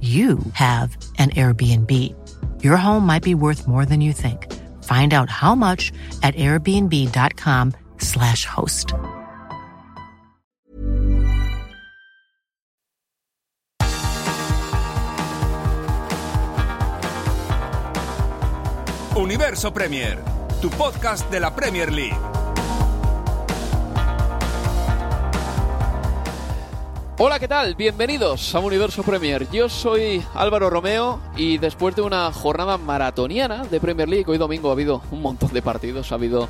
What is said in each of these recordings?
you have an Airbnb. Your home might be worth more than you think. Find out how much at airbnb.com/slash host. Universo Premier, tu podcast de la Premier League. Hola, ¿qué tal? Bienvenidos a Universo Premier. Yo soy Álvaro Romeo y después de una jornada maratoniana de Premier League, hoy domingo ha habido un montón de partidos, ha habido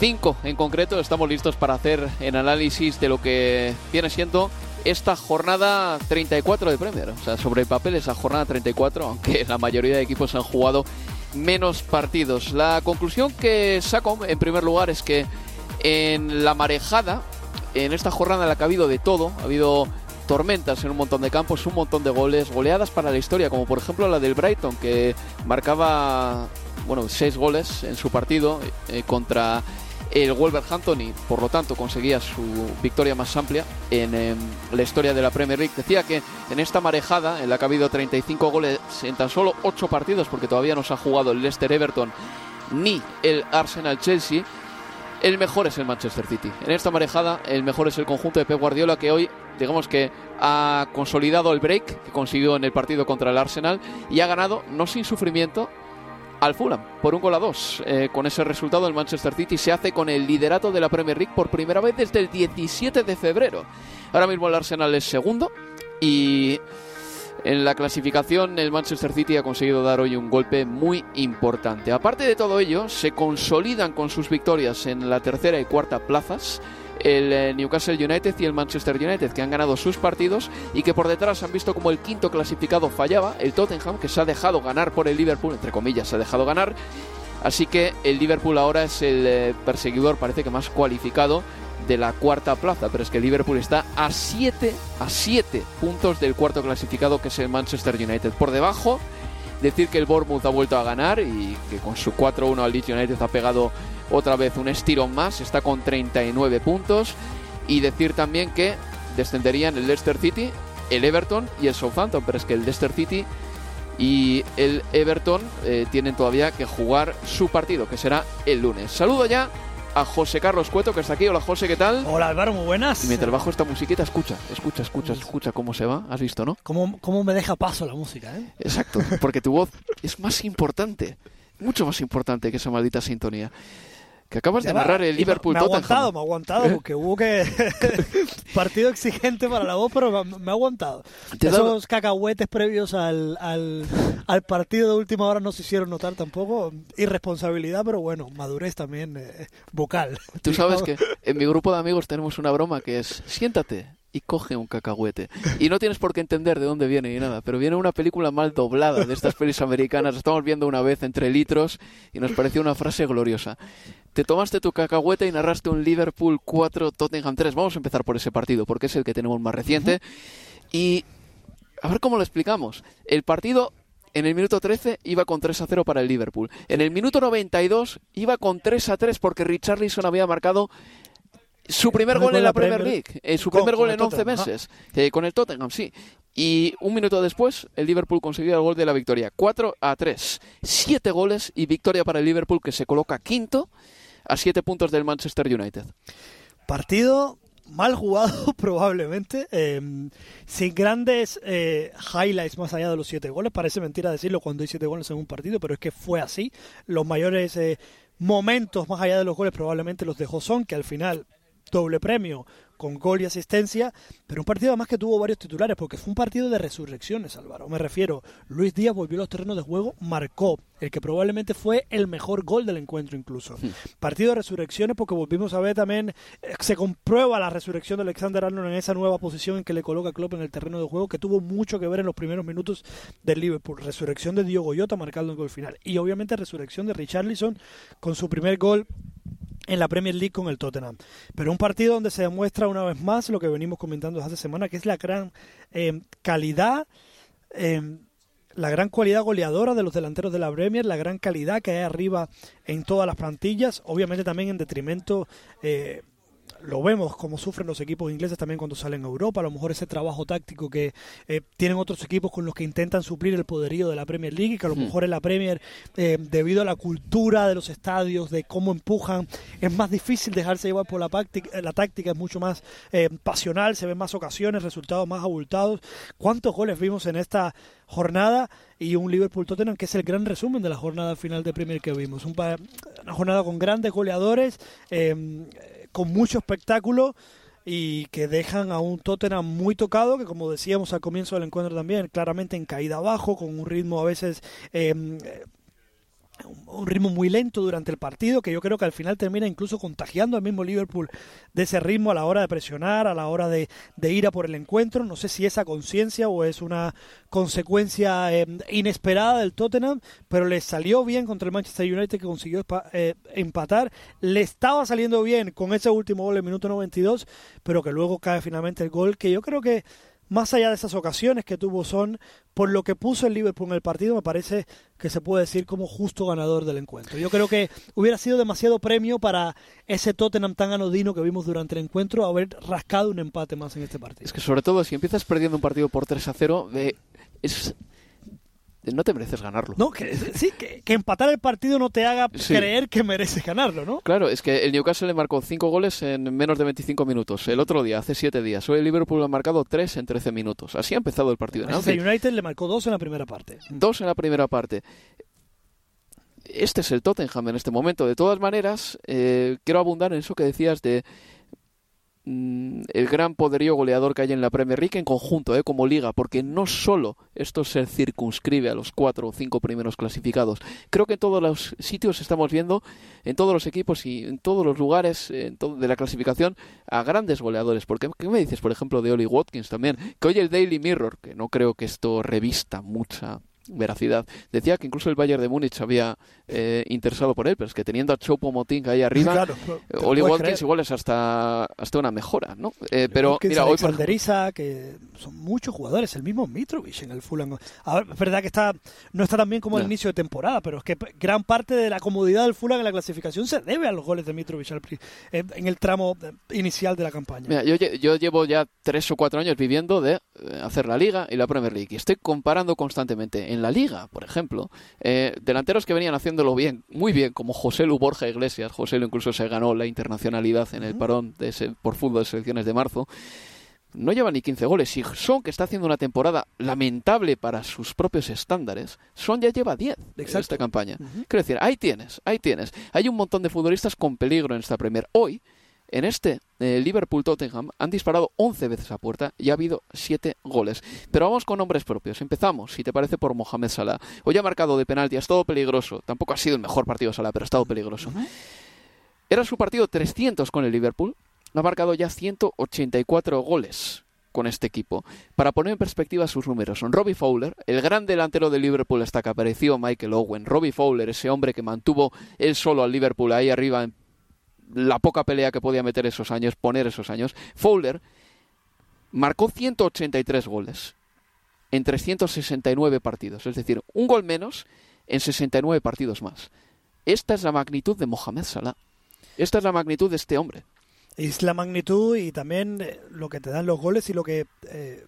cinco en concreto, estamos listos para hacer el análisis de lo que viene siendo esta jornada 34 de Premier. O sea, sobre el papel esa jornada 34, aunque la mayoría de equipos han jugado menos partidos. La conclusión que saco en primer lugar es que en la marejada en esta jornada la ha habido de todo, ha habido tormentas en un montón de campos, un montón de goles, goleadas para la historia, como por ejemplo la del Brighton, que marcaba bueno, seis goles en su partido eh, contra el Wolverhampton y por lo tanto conseguía su victoria más amplia en, en, la historia de la Premier League. Decía que en esta marejada, en la que ha habido 35 goles en tan solo 8 partidos, porque todavía no se ha jugado el Leicester Everton ni el Arsenal Chelsea, el mejor es el Manchester City. En esta marejada, el mejor es el conjunto de Pep Guardiola que hoy, digamos que ha consolidado el break que consiguió en el partido contra el Arsenal y ha ganado, no sin sufrimiento, al Fulham por un gol a dos. Eh, con ese resultado, el Manchester City se hace con el liderato de la Premier League por primera vez desde el 17 de febrero. Ahora mismo el Arsenal es segundo y en la clasificación, el Manchester City ha conseguido dar hoy un golpe muy importante. Aparte de todo ello, se consolidan con sus victorias en la tercera y cuarta plazas el eh, Newcastle United y el Manchester United, que han ganado sus partidos y que por detrás han visto como el quinto clasificado fallaba, el Tottenham, que se ha dejado ganar por el Liverpool, entre comillas, se ha dejado ganar. Así que el Liverpool ahora es el eh, perseguidor, parece que más cualificado de la cuarta plaza, pero es que Liverpool está a 7 a 7 puntos del cuarto clasificado que es el Manchester United. Por debajo, decir que el Bournemouth ha vuelto a ganar y que con su 4-1 al Leeds United ha pegado otra vez un estirón más, está con 39 puntos y decir también que descenderían el Leicester City, el Everton y el Southampton, pero es que el Leicester City y el Everton eh, tienen todavía que jugar su partido, que será el lunes. Saludo ya a José Carlos Cueto, que está aquí. Hola, José, ¿qué tal? Hola, Álvaro, muy buenas. Y mientras bajo esta musiquita, escucha, escucha, escucha, escucha cómo se va. ¿Has visto, no? ¿Cómo, cómo me deja paso la música, eh? Exacto, porque tu voz es más importante, mucho más importante que esa maldita sintonía. Que acabas de narrar el Liverpool me, me ha aguantado, me ha aguantado, porque hubo que. Partido exigente para la voz, pero me, ha aguantado. Esos cacahuetes previos al, al, al, partido de última hora no se hicieron notar tampoco. Irresponsabilidad, pero bueno, madurez también eh, vocal. Tú sabes que en mi grupo de amigos tenemos una broma que es: siéntate, y coge un cacahuete. Y no tienes por qué entender de dónde viene ni nada, pero viene una película mal doblada de estas pelis americanas. Estamos viendo una vez entre litros y nos pareció una frase gloriosa. Te tomaste tu cacahuete y narraste un Liverpool 4, Tottenham 3. Vamos a empezar por ese partido, porque es el que tenemos más reciente. Y a ver cómo lo explicamos. El partido en el minuto 13 iba con 3 a 0 para el Liverpool. En el minuto 92 iba con 3 a 3 porque Richarlison había marcado su primer gol en la Premier League, eh, su primer gol en 11 meses, eh, con el Tottenham, sí. Y un minuto después, el Liverpool consiguió el gol de la victoria. 4 a 3. 7 goles y victoria para el Liverpool que se coloca quinto a 7 puntos del Manchester United. Partido mal jugado probablemente, em, sin grandes eh, highlights más allá de los siete goles. Parece mentira decirlo cuando hay siete goles en un partido, pero es que fue así. Los mayores eh, momentos más allá de los goles probablemente los dejó Son, que al final doble premio con gol y asistencia, pero un partido además que tuvo varios titulares, porque fue un partido de resurrecciones, Álvaro. Me refiero, Luis Díaz volvió a los terrenos de juego, marcó el que probablemente fue el mejor gol del encuentro incluso. Hmm. Partido de resurrecciones porque volvimos a ver también, eh, se comprueba la resurrección de Alexander Arnold en esa nueva posición en que le coloca Klopp en el terreno de juego, que tuvo mucho que ver en los primeros minutos del Liverpool. Resurrección de Diogo Jota marcando el gol final. Y obviamente resurrección de Richarlison con su primer gol en la Premier League con el Tottenham. Pero un partido donde se demuestra una vez más lo que venimos comentando hace semana, que es la gran eh, calidad, eh, la gran cualidad goleadora de los delanteros de la Premier, la gran calidad que hay arriba en todas las plantillas, obviamente también en detrimento eh, lo vemos como sufren los equipos ingleses también cuando salen a Europa, a lo mejor ese trabajo táctico que eh, tienen otros equipos con los que intentan suplir el poderío de la Premier League y que a lo hmm. mejor en la Premier, eh, debido a la cultura de los estadios, de cómo empujan, es más difícil dejarse llevar por la, táctica, la táctica es mucho más eh, pasional, se ven más ocasiones, resultados más abultados. ¿Cuántos goles vimos en esta jornada? y un Liverpool Tottenham que es el gran resumen de la jornada final de Premier que vimos. una jornada con grandes goleadores, con mucho espectáculo y que dejan a un Tottenham muy tocado, que como decíamos al comienzo del encuentro también, claramente en caída abajo, con un ritmo a veces eh, un ritmo muy lento durante el partido, que yo creo que al final termina incluso contagiando al mismo Liverpool de ese ritmo a la hora de presionar, a la hora de, ir a por el encuentro. No sé si esa conciencia o es una consecuencia eh, inesperada del Tottenham, pero le salió bien contra el Manchester United que consiguió eh, empatar. Le estaba saliendo bien con ese último gol en minuto 92, pero que luego cae finalmente el gol que yo creo que más allá de esas ocasiones que tuvo Son, por lo que puso el Liverpool en el partido, me parece que se puede decir como justo ganador del encuentro. Yo creo que hubiera sido demasiado premio para ese Tottenham tan anodino que vimos durante el encuentro haber rascado un empate más en este partido. Es que sobre todo si empiezas perdiendo un partido por 3 a 0, eh, es no te mereces ganarlo. No, que, sí, que, empatar el partido no te haga creer que mereces ganarlo, ¿no? Claro, es que el Newcastle le marcó 5 goles en menos de 25 minutos. El otro día, hace 7 días. Hoy el Liverpool ha marcado 3 en 13 minutos. Así ha empezado el partido. El United le marcó 2 en la primera parte. 2 en la primera parte. Este es el Tottenham en este momento. De todas maneras, eh, quiero abundar en eso que decías de el gran poderío goleador que hay en la Premier League en conjunto, eh, como liga, porque no solo esto se circunscribe a los cuatro o cinco primeros clasificados. Creo que en todos los sitios estamos viendo, en todos los equipos y en todos los lugares de la clasificación, a grandes goleadores. Porque, ¿Qué me dices, por ejemplo, de Oli Watkins también? Que hoy el Daily Mirror, que no creo que esto revista mucha veracidad. Decía que incluso el Bayern de Múnich había eh, interesado por él, pero es que teniendo a Chopo Moting ahí arriba, claro, Oli Watkins igual es hasta, hasta una mejora, ¿no? Eh, pero mira, hoy por... que son muchos jugadores, el mismo Mitrovic en el Fulham. es verdad que está no está tan bien como al inicio de temporada, pero es que gran parte de la comodidad del Fulham en la clasificación se debe a los goles de Mitrovic eh, en el tramo inicial de la campaña. Mira, yo, yo llevo ya tres o cuatro años viviendo de hacer la Liga y la Premier League y estoy comparando constantemente en la liga, por ejemplo, eh, delanteros que venían haciéndolo bien, muy bien, como José Lu Borja Iglesias, José Lu incluso se ganó la internacionalidad en el parón de ese, por fútbol de selecciones de marzo, no lleva ni 15 goles. Y Son, que está haciendo una temporada lamentable para sus propios estándares, Son ya lleva 10 en esta campaña. Quiero decir, ahí tienes, ahí tienes. Hay un montón de futbolistas con peligro en esta Premier. Hoy, en este eh, Liverpool-Tottenham han disparado 11 veces a puerta y ha habido 7 goles. Pero vamos con nombres propios. Empezamos, si te parece, por Mohamed Salah. Hoy ha marcado de penalti, ha estado peligroso. Tampoco ha sido el mejor partido Salah, pero ha estado peligroso. Era su partido 300 con el Liverpool. Ha marcado ya 184 goles con este equipo. Para poner en perspectiva sus números, son Robbie Fowler, el gran delantero del Liverpool hasta que apareció Michael Owen. Robbie Fowler, ese hombre que mantuvo él solo al Liverpool ahí arriba en la poca pelea que podía meter esos años, poner esos años, Fowler marcó 183 goles en 369 partidos, es decir, un gol menos en 69 partidos más. Esta es la magnitud de Mohamed Salah. Esta es la magnitud de este hombre. Es la magnitud y también eh, lo que te dan los goles y lo que eh,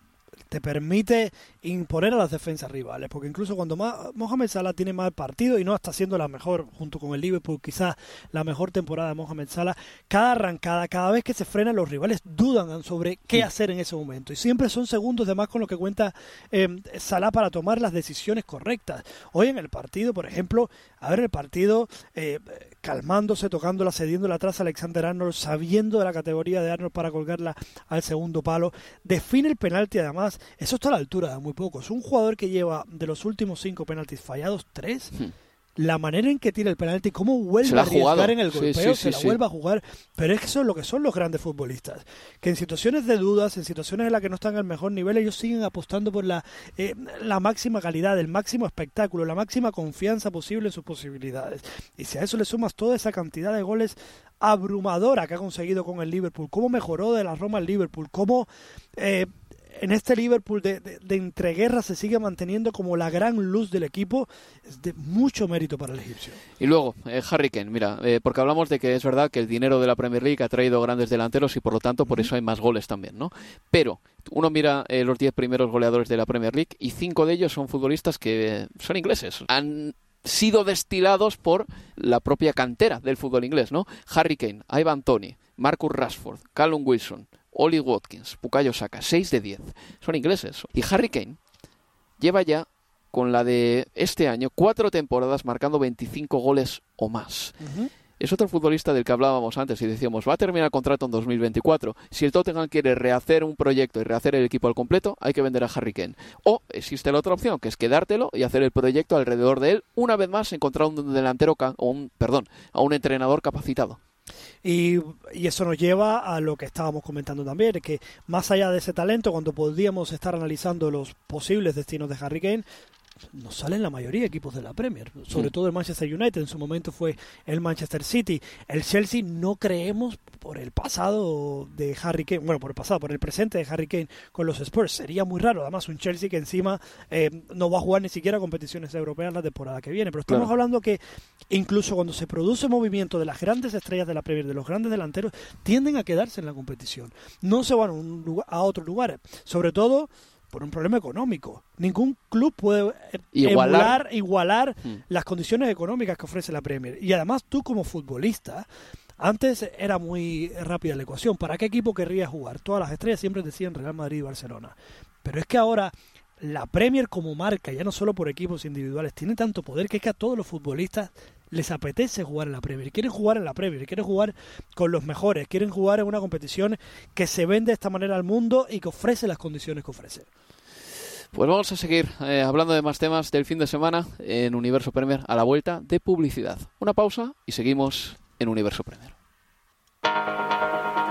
te permite imponer a las defensas rivales, porque incluso cuando Mohamed Salah tiene mal partido y no está siendo la mejor, junto con el Liverpool, quizás la mejor temporada de Mohamed Salah, cada arrancada, cada vez que se frenan los rivales dudan sobre qué hacer en ese momento y siempre son segundos de más con lo que cuenta eh, Salah para tomar las decisiones correctas. Hoy en el partido, por ejemplo, a ver el partido eh, calmándose, tocándola, cediéndola atrás a Alexander Arnold, sabiendo de la categoría de Arnold para colgarla al segundo palo, define el penalti además, eso está a la altura de muy poco, es un jugador que lleva de los últimos cinco penaltis fallados tres. Hmm la manera en que tira el penalti, cómo vuelve a arriesgar en el golpeo, se la vuelve a jugar. Pero es que eso es lo que son los grandes futbolistas. Que en situaciones de dudas, en situaciones en las que no están al mejor nivel, ellos siguen apostando por la, eh, la máxima calidad, el máximo espectáculo, la máxima confianza posible en sus posibilidades. Y si a eso le sumas toda esa cantidad de goles abrumadora que ha conseguido con el Liverpool, cómo mejoró de la Roma al Liverpool, cómo... Eh, en este Liverpool de, de, entreguerra se sigue manteniendo como la gran luz del equipo, es de mucho mérito para el egipcio. Y luego, eh, Harry Kane, mira, eh, porque hablamos de que es verdad que el dinero de la Premier League ha traído grandes delanteros y por lo tanto por eso hay más goles también, ¿no? Pero uno mira eh, los 10 primeros goleadores de la Premier League y cinco de ellos son futbolistas que son ingleses. Han sido destilados por la propia cantera del fútbol inglés, ¿no? Harry Kane, Ivan Tony, Marcus Rashford, Callum Wilson, Oli Watkins, Pukayo Saka, 6 de 10. Son ingleses. Y Harry Kane lleva ya con la de este año cuatro temporadas marcando 25 goles o más. Es otro futbolista del que hablábamos antes y decíamos, va a terminar el contrato en 2024. Si el Tottenham quiere rehacer un proyecto y rehacer el equipo al completo, hay que vender a Harry Kane. O existe la otra opción, que es quedártelo y hacer el proyecto alrededor de él, una vez más encontrar un delantero, o un, perdón, a un entrenador capacitado. Y, eso nos lleva a lo que estábamos comentando también, que más allá de ese talento, cuando podríamos estar analizando los posibles destinos de Harry Kane, nos salen la mayoría de equipos de la Premier, sobre todo el Manchester United, en su momento fue el Manchester City, el Chelsea no creemos por el pasado de Harry Kane, bueno, por el pasado, por el presente de Harry Kane con los Spurs, sería muy raro, además un Chelsea que encima eh, no va a jugar ni siquiera competiciones europeas la temporada que viene, pero estamos hablando que incluso cuando se produce movimiento de las grandes estrellas de la Premier, de los grandes delanteros, tienden a quedarse en la competición, no se van a, un lugar, a otros lugares, sobre todo por un problema económico. Ningún club puede igualar, igualar hmm. las condiciones económicas que ofrece la Premier. Y además tú como futbolista, antes era muy rápida la ecuación. ¿Para qué equipo querría jugar? Todas las estrellas siempre decían Real Madrid y Barcelona. Pero es que ahora la Premier como marca, ya no solo por equipos individuales, tiene tanto poder que es que a todos los futbolistas les apetece jugar en la Premier, quieren jugar en la Premier, quieren jugar con los mejores, quieren jugar en una competición que se vende de esta manera al mundo y que ofrece las condiciones que ofrece. Pues vamos a seguir eh, hablando de más temas del fin de semana en Universo Premier a la vuelta de publicidad. Una pausa y seguimos en Universo Premier.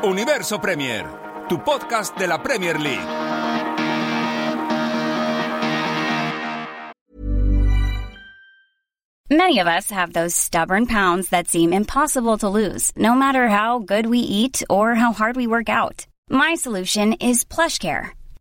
Universo Premier, tu podcast de la Premier League. Many of us have those stubborn pounds that seem impossible to lose, no matter how good we eat or how hard we work out. My solution is PlushCare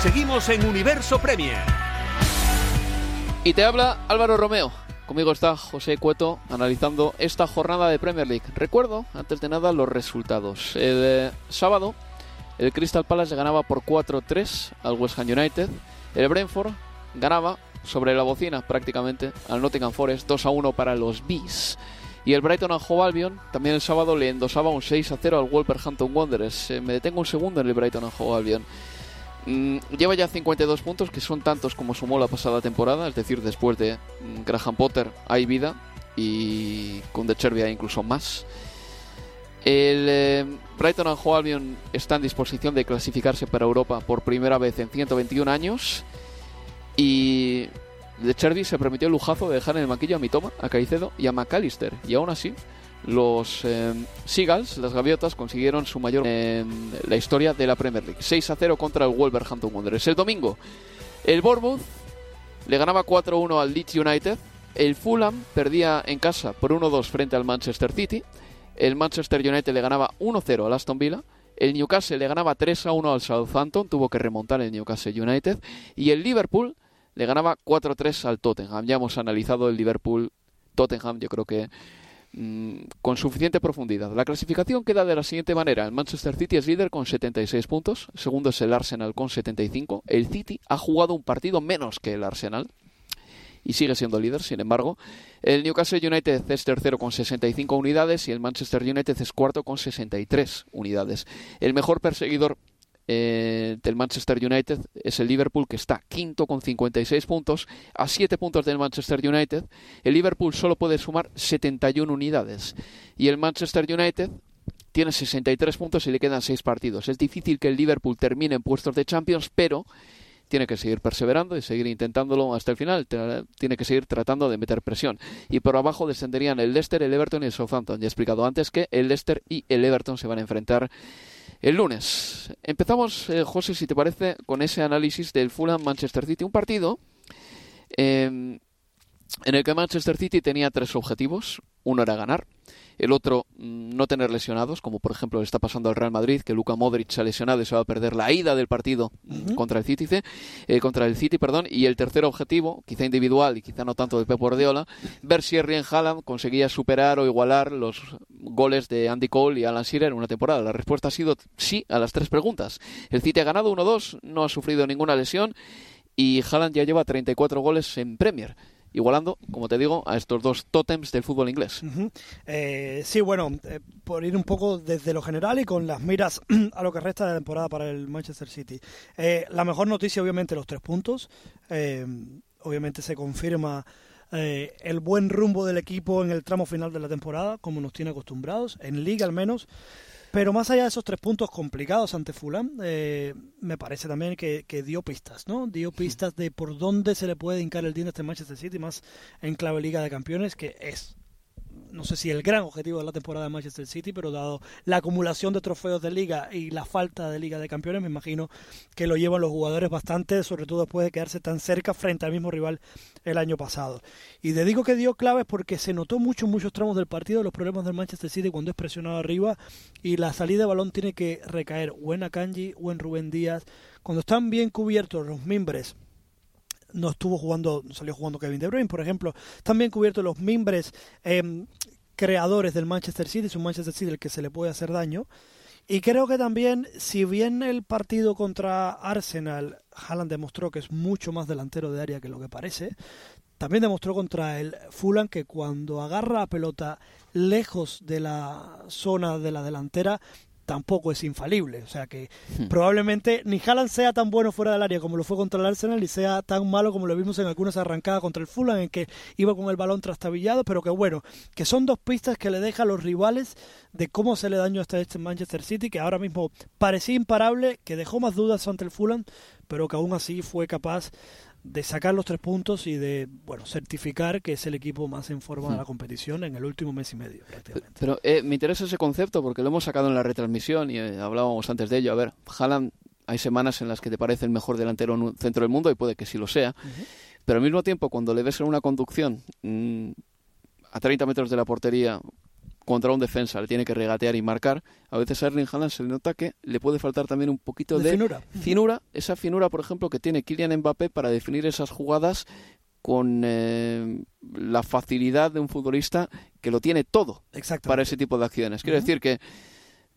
Seguimos en Universo Premier. Y te habla Álvaro Romeo. Conmigo está José Cueto analizando esta jornada de Premier League. Recuerdo, antes de nada, los resultados. El eh, sábado, el Crystal Palace ganaba por 4-3 al West Ham United. El Brentford ganaba sobre la bocina prácticamente al Nottingham Forest 2-1 para los Bees. Y el Brighton and Hove Albion también el sábado le endosaba un 6-0 al Wolverhampton Wanderers. Eh, me detengo un segundo en el Brighton and Hove Albion. Mm, lleva ya 52 puntos, que son tantos como sumó la pasada temporada, es decir, después de mm, Graham Potter hay vida y con De Cherby hay incluso más. El eh, Brighton and Hove Albion está en disposición de clasificarse para Europa por primera vez en 121 años y De Cherby se permitió el lujazo de dejar en el banquillo a Mitoma, a Caicedo y a McAllister y aún así los eh, Seagulls, las gaviotas, consiguieron su mayor en la historia de la Premier League. 6 a 0 contra el Wolverhampton Wanderers. El domingo, el Bournemouth le ganaba 4-1 al Leeds United. El Fulham perdía en casa por 1-2 frente al Manchester City. El Manchester United le ganaba 1-0 al Aston Villa. El Newcastle le ganaba 3-1 al Southampton. Tuvo que remontar el Newcastle United. Y el Liverpool le ganaba 4-3 al Tottenham. Ya hemos analizado el Liverpool-Tottenham. Yo creo que Mm, con suficiente profundidad. La clasificación queda de la siguiente manera. El Manchester City es líder con 76 puntos, segundo es el Arsenal con 75. El City ha jugado un partido menos que el Arsenal y sigue siendo líder, sin embargo. El Newcastle United es tercero con 65 unidades y el Manchester United es cuarto con 63 unidades. El mejor perseguidor eh, del Manchester United es el Liverpool que está quinto con 56 puntos a 7 puntos del Manchester United. El Liverpool solo puede sumar 71 unidades y el Manchester United tiene 63 puntos y le quedan 6 partidos. Es difícil que el Liverpool termine en puestos de Champions, pero tiene que seguir perseverando y seguir intentándolo hasta el final. Tiene que seguir tratando de meter presión. Y por abajo descenderían el Leicester, el Everton y el Southampton. Ya he explicado antes que el Leicester y el Everton se van a enfrentar el lunes. Empezamos, eh, José, si te parece, con ese análisis del Fulham Manchester City. Un partido em, en el que Manchester City tenía tres objetivos. Uno era ganar, el otro mm, no tener lesionados, como por ejemplo le está pasando al Real Madrid, que Luka Modric se ha lesionado y se va a perder la ida del partido contra el City, eh, contra el City, perdón, y el tercer objetivo, quizá individual y quizá no tanto de Pep Guardiola, ver si Erling Haaland conseguía superar o igualar los goles de Andy Cole y Alan Shearer en una temporada. La respuesta ha sido sí a las tres preguntas. El City ha ganado 1-2, no ha sufrido ninguna lesión y Haaland ya lleva 34 goles en Premier igualando, como te digo, a estos dos tótems del fútbol inglés. Eh, sí, bueno, eh, por ir un poco desde lo general y con las miras a lo que resta de temporada para el Manchester City. Eh, la mejor noticia, obviamente, los tres puntos. obviamente se confirma el buen rumbo del equipo en el tramo final de la temporada, como nos tiene acostumbrados, en liga al menos. Pero más allá de esos tres puntos complicados ante Fulham, eh, me parece también que, dio pistas, ¿no? Dio pistas de por dónde se le puede hincar el diente a este Manchester City, más en clave Liga de Campeones, que es no sé si el gran objetivo de la temporada de Manchester City, pero dado la acumulación de trofeos de liga y la falta de liga de campeones, me imagino que lo llevan los jugadores bastante, sobre todo después de quedarse tan cerca frente al mismo rival el año pasado. Y te digo que dio claves porque se notó mucho muchos tramos del partido los problemas del Manchester City cuando es presionado arriba y la salida de balón tiene que recaer o en Akanji o en Rubén Díaz. Cuando están bien cubiertos los mimbres no estuvo jugando, salió jugando Kevin De Bruyne, por ejemplo. También cubierto los mimbres em, creadores del Manchester City, es un Manchester City el que se le puede hacer daño. Y creo que también, si bien el partido contra Arsenal, Haaland demostró que es mucho más delantero de área que lo que parece, también demostró contra el Fulham que cuando agarra la pelota lejos de la zona de la delantera, tampoco es infalible. O sea que hmm. probablemente ni Haaland sea tan bueno fuera del área como lo fue contra el Arsenal, ni sea tan malo como lo vimos en algunas arrancadas contra el Fulham, en que iba con el balón trastabillado, pero que bueno, que son dos pistas que le deja a los rivales de cómo se le daño hasta este Manchester City, que ahora mismo parecía imparable, que dejó más dudas ante el Fulham, pero que aún así fue capaz de sacar los tres puntos y de bueno certificar que es el equipo más en forma de la hmm. competición en el último mes y medio prácticamente. Pero eh, me interesa ese concepto porque lo hemos sacado en la retransmisión y eh, hablábamos antes de ello. A ver, Haaland hay semanas en las que te parece el mejor delantero en centro del mundo y puede que sí lo sea, pero al mismo tiempo cuando le ves en una conducción mm, a 30 metros de la portería contra un defensa, le tiene que regatear y marcar, a veces a Erling Haaland se le nota que le puede faltar también un poquito de, finura. esa finura, por ejemplo, que tiene Kylian Mbappé para definir esas jugadas con eh, la facilidad de un futbolista que lo tiene todo para ese tipo de acciones. Quiero decir que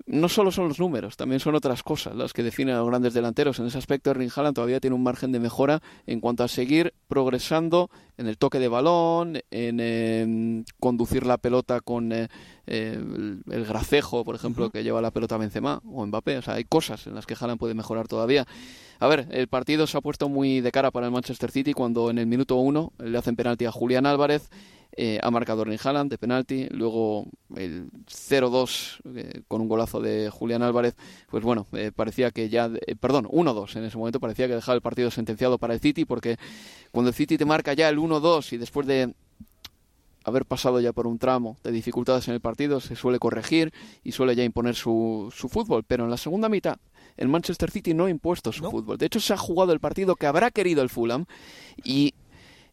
no solo son los números, también son otras cosas las que definen a los grandes delanteros. En ese aspecto, Erling Haaland todavía tiene un margen de mejora en cuanto a seguir progresando en el toque de balón, en em, conducir la pelota con eh, el, gracejo, por ejemplo, que lleva la pelota Benzema o Mbappé. O sea, hay cosas en las que Haaland puede mejorar todavía. A ver, el partido se ha puesto muy de cara para el Manchester City cuando en el minuto uno le hacen penalti a Julián Álvarez eh, ha marcado Erling Haaland de penalti, luego el 0-2 eh, con un golazo de Julián Álvarez, pues bueno, eh, parecía que ya, perdón, 1-2 en ese momento, parecía que dejaba el partido sentenciado para el City, porque cuando el City te marca ya el 1-2 y después de haber pasado ya por un tramo de dificultades en el partido, se suele corregir y suele ya imponer su, su fútbol, pero en la segunda mitad el Manchester City no ha impuesto su fútbol. De hecho, se ha jugado el partido que habrá querido el Fulham y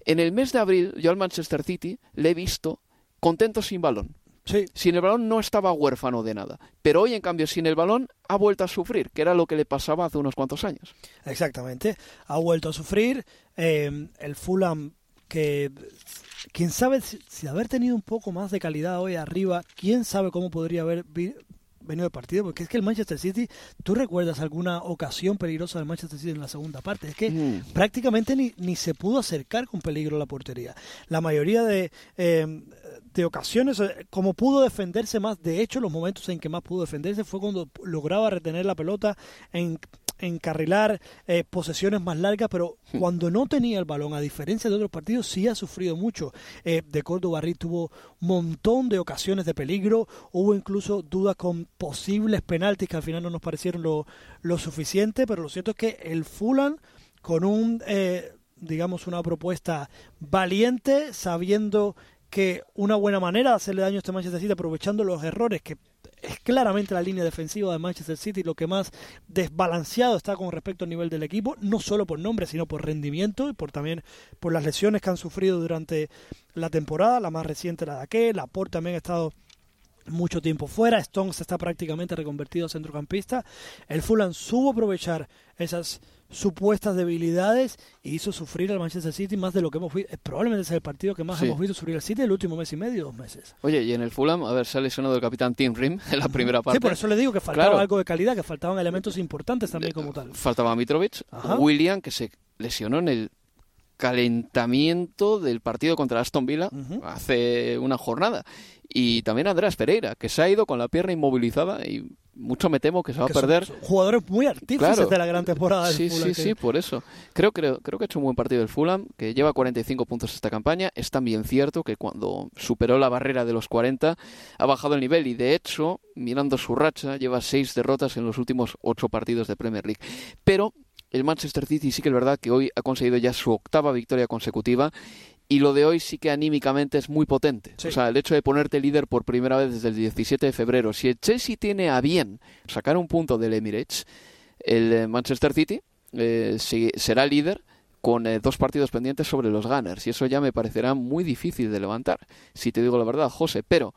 en el mes de abril, yo al Manchester City le he visto contento sin balón. Sí. Sin el balón no estaba huérfano de nada. Pero hoy, en cambio, sin el balón ha vuelto a sufrir, que era lo que le pasaba hace unos cuantos años. Exactamente. Ha vuelto a sufrir. Eh, el Fulham, que quién sabe si, haber tenido un poco más de calidad hoy arriba, quién sabe cómo podría haber venido el partido, porque es que el Manchester City, ¿tú recuerdas alguna ocasión peligrosa del Manchester City en la segunda parte? Es que mm. prácticamente ni, ni se pudo acercar con peligro a la portería. La mayoría de, eh, de ocasiones, eh, como pudo defenderse más, de hecho los momentos en que más pudo defenderse fue cuando lograba retener la pelota en encarrilar eh, posesiones más largas, pero hmm. cuando no tenía el balón, a diferencia de otros partidos, sí ha sufrido mucho. Eh, de Córdoba tuvo un montón de ocasiones de peligro, hubo incluso dudas con posibles penaltis que al final no nos parecieron lo, lo suficiente, pero lo cierto es que el Fulham con un, eh, digamos, una propuesta valiente, sabiendo que una buena manera de hacerle daño a este Manchester City, aprovechando los errores que es claramente la línea defensiva de Manchester City lo que más desbalanceado está con respecto al nivel del equipo, no solo por nombre, sino por rendimiento y por también por las lesiones que han sufrido durante la temporada, la más reciente la de aquel, Laporte también ha estado mucho tiempo fuera, Stones está prácticamente reconvertido a centrocampista, el Fulham supo aprovechar esas supuestas debilidades y hizo sufrir al Manchester City más de lo que hemos visto. Probablemente es el partido que más hemos visto sufrir al City el último mes y medio, dos meses. Oye, y en el Fulham, a ver, se ha lesionado el capitán Tim Rim en la primera parte. Sí, por eso le digo que faltaba algo de calidad, que faltaban elementos importantes también como tal. Faltaba Mitrovic, William, que se lesionó en el calentamiento del partido contra Aston Villa hace una jornada. Y también Andrés Pereira, que se ha ido con la pierna inmovilizada y mucho me temo que se va a perder. jugadores muy artífices de la gran temporada del sí, Fulham. Sí, sí, por eso. Creo, creo, creo que ha hecho un buen partido el Fulham, que lleva 45 puntos esta campaña. Es también cierto que cuando superó la barrera de los 40 ha bajado el nivel y de hecho, mirando su racha, lleva 6 derrotas en los últimos 8 partidos de Premier League. Pero el Manchester City sí que es verdad que hoy ha conseguido ya su octava victoria consecutiva y lo de hoy sí que anímicamente es muy potente. O sea, el hecho de ponerte líder por primera vez desde el 17 de febrero. Si el Chelsea tiene a bien sacar un punto del Emirates, el eh, Manchester City eh, será líder con eh, dos partidos pendientes sobre los Gunners. Y eso ya me parecerá muy difícil de levantar, si te digo la verdad, José. Pero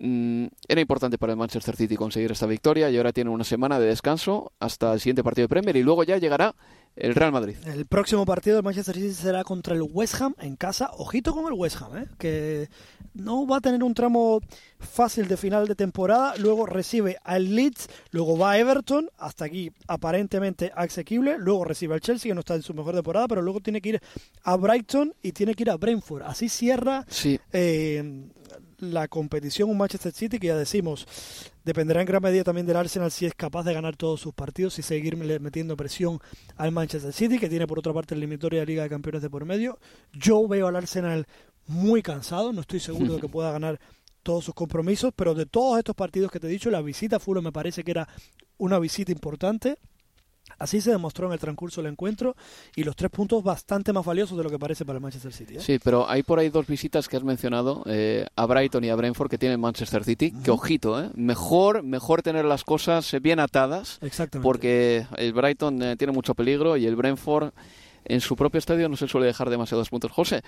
mm, era importante para el Manchester City conseguir esta victoria y ahora tiene una semana de descanso hasta el siguiente partido de Premier y luego ya llegará el Real Madrid. El próximo partido del Manchester City será contra el West Ham en casa. Ojito con el West Ham, ¿eh? que no va a tener un tramo fácil de final de temporada. Luego recibe al Leeds, luego va a Everton, hasta aquí aparentemente asequible. Luego recibe al Chelsea, que no está en su mejor temporada, pero luego tiene que ir a Brighton y tiene que ir a Brentford. Así cierra sí. eh, la competición un Manchester City que ya decimos dependerá en gran medida también del Arsenal si es capaz de ganar todos sus partidos y seguir metiendo presión al Manchester City que tiene por otra parte el eliminatoria de Liga de Campeones de por medio. Yo veo al Arsenal muy cansado, no estoy seguro de que pueda ganar todos sus compromisos, pero de todos estos partidos que te he dicho, la visita a Fulham me parece que era una visita importante Así se demostró en el transcurso del encuentro y los tres puntos bastante más valiosos de lo que parece para el Manchester City. ¿eh? Sí, pero hay por ahí dos visitas que has mencionado, eh, a Brighton y a Brentford que tienen Manchester City, que ojito, ¿eh? mejor, mejor tener las cosas bien atadas, Exactamente. porque el Brighton eh, tiene mucho peligro y el Brentford en su propio estadio no se suele dejar demasiados puntos. José,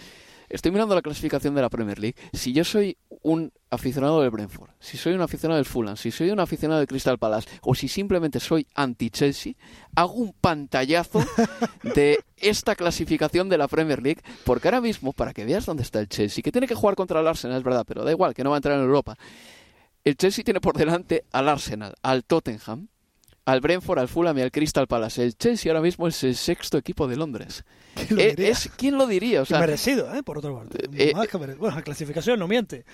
Estoy mirando la clasificación de la Premier League. Si yo soy un aficionado del Brentford, si soy un aficionado del Fulham, si soy un aficionado del Crystal Palace o si simplemente soy anti-Chelsea, hago un pantallazo de esta clasificación de la Premier League porque ahora mismo, para que veas dónde está el Chelsea, que tiene que jugar contra el Arsenal, es verdad, pero da igual, que no va a entrar en Europa. El Chelsea tiene por delante al Arsenal, al Tottenham, al Brentford, al Fulham y al Crystal Palace. El Chelsea ahora mismo es el sexto equipo de Londres. ¿Quién lo Eh, diría? es, ¿Quién lo diría? O sea, merecido, ¿eh? por otra parte. eh, Más que mere- Bueno, la clasificación no miente.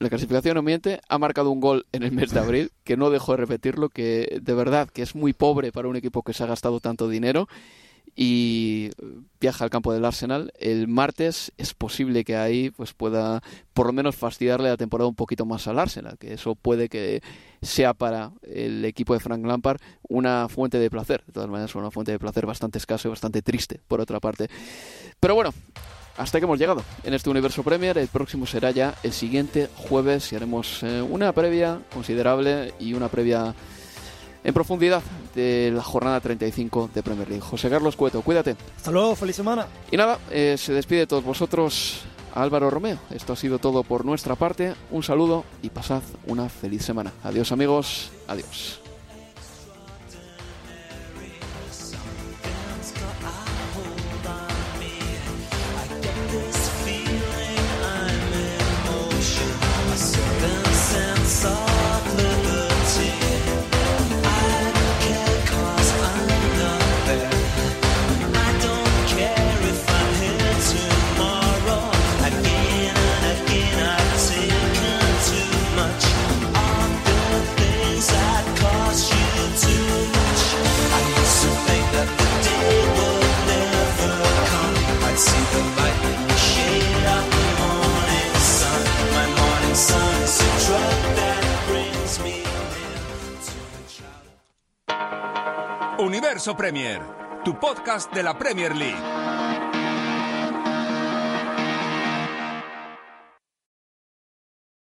la clasificación no miente, ha marcado un gol en el mes de abril, que no dejo de repetirlo, que de verdad que es muy pobre para un equipo que se ha gastado tanto dinero y viaja al campo del Arsenal. El martes es posible que ahí pues pueda por lo menos fastidiarle la temporada un poquito más al Arsenal, que eso puede que sea para el equipo de Frank Lampard una fuente de placer. De todas maneras, una fuente de placer bastante escaso y bastante triste, por otra parte. Pero bueno, hasta que hemos llegado en este universo Premier. El próximo será ya el siguiente jueves y haremos eh, una previa considerable y una previa en profundidad de la jornada 35 de Premier League. José Carlos Cueto, cuídate. Hasta luego, feliz semana. Y nada, eh, se despide de todos vosotros Álvaro Romeo. Esto ha sido todo por nuestra parte. Un saludo y pasad una feliz semana. Adiós amigos, adiós. Premier, tu podcast de la Premier League.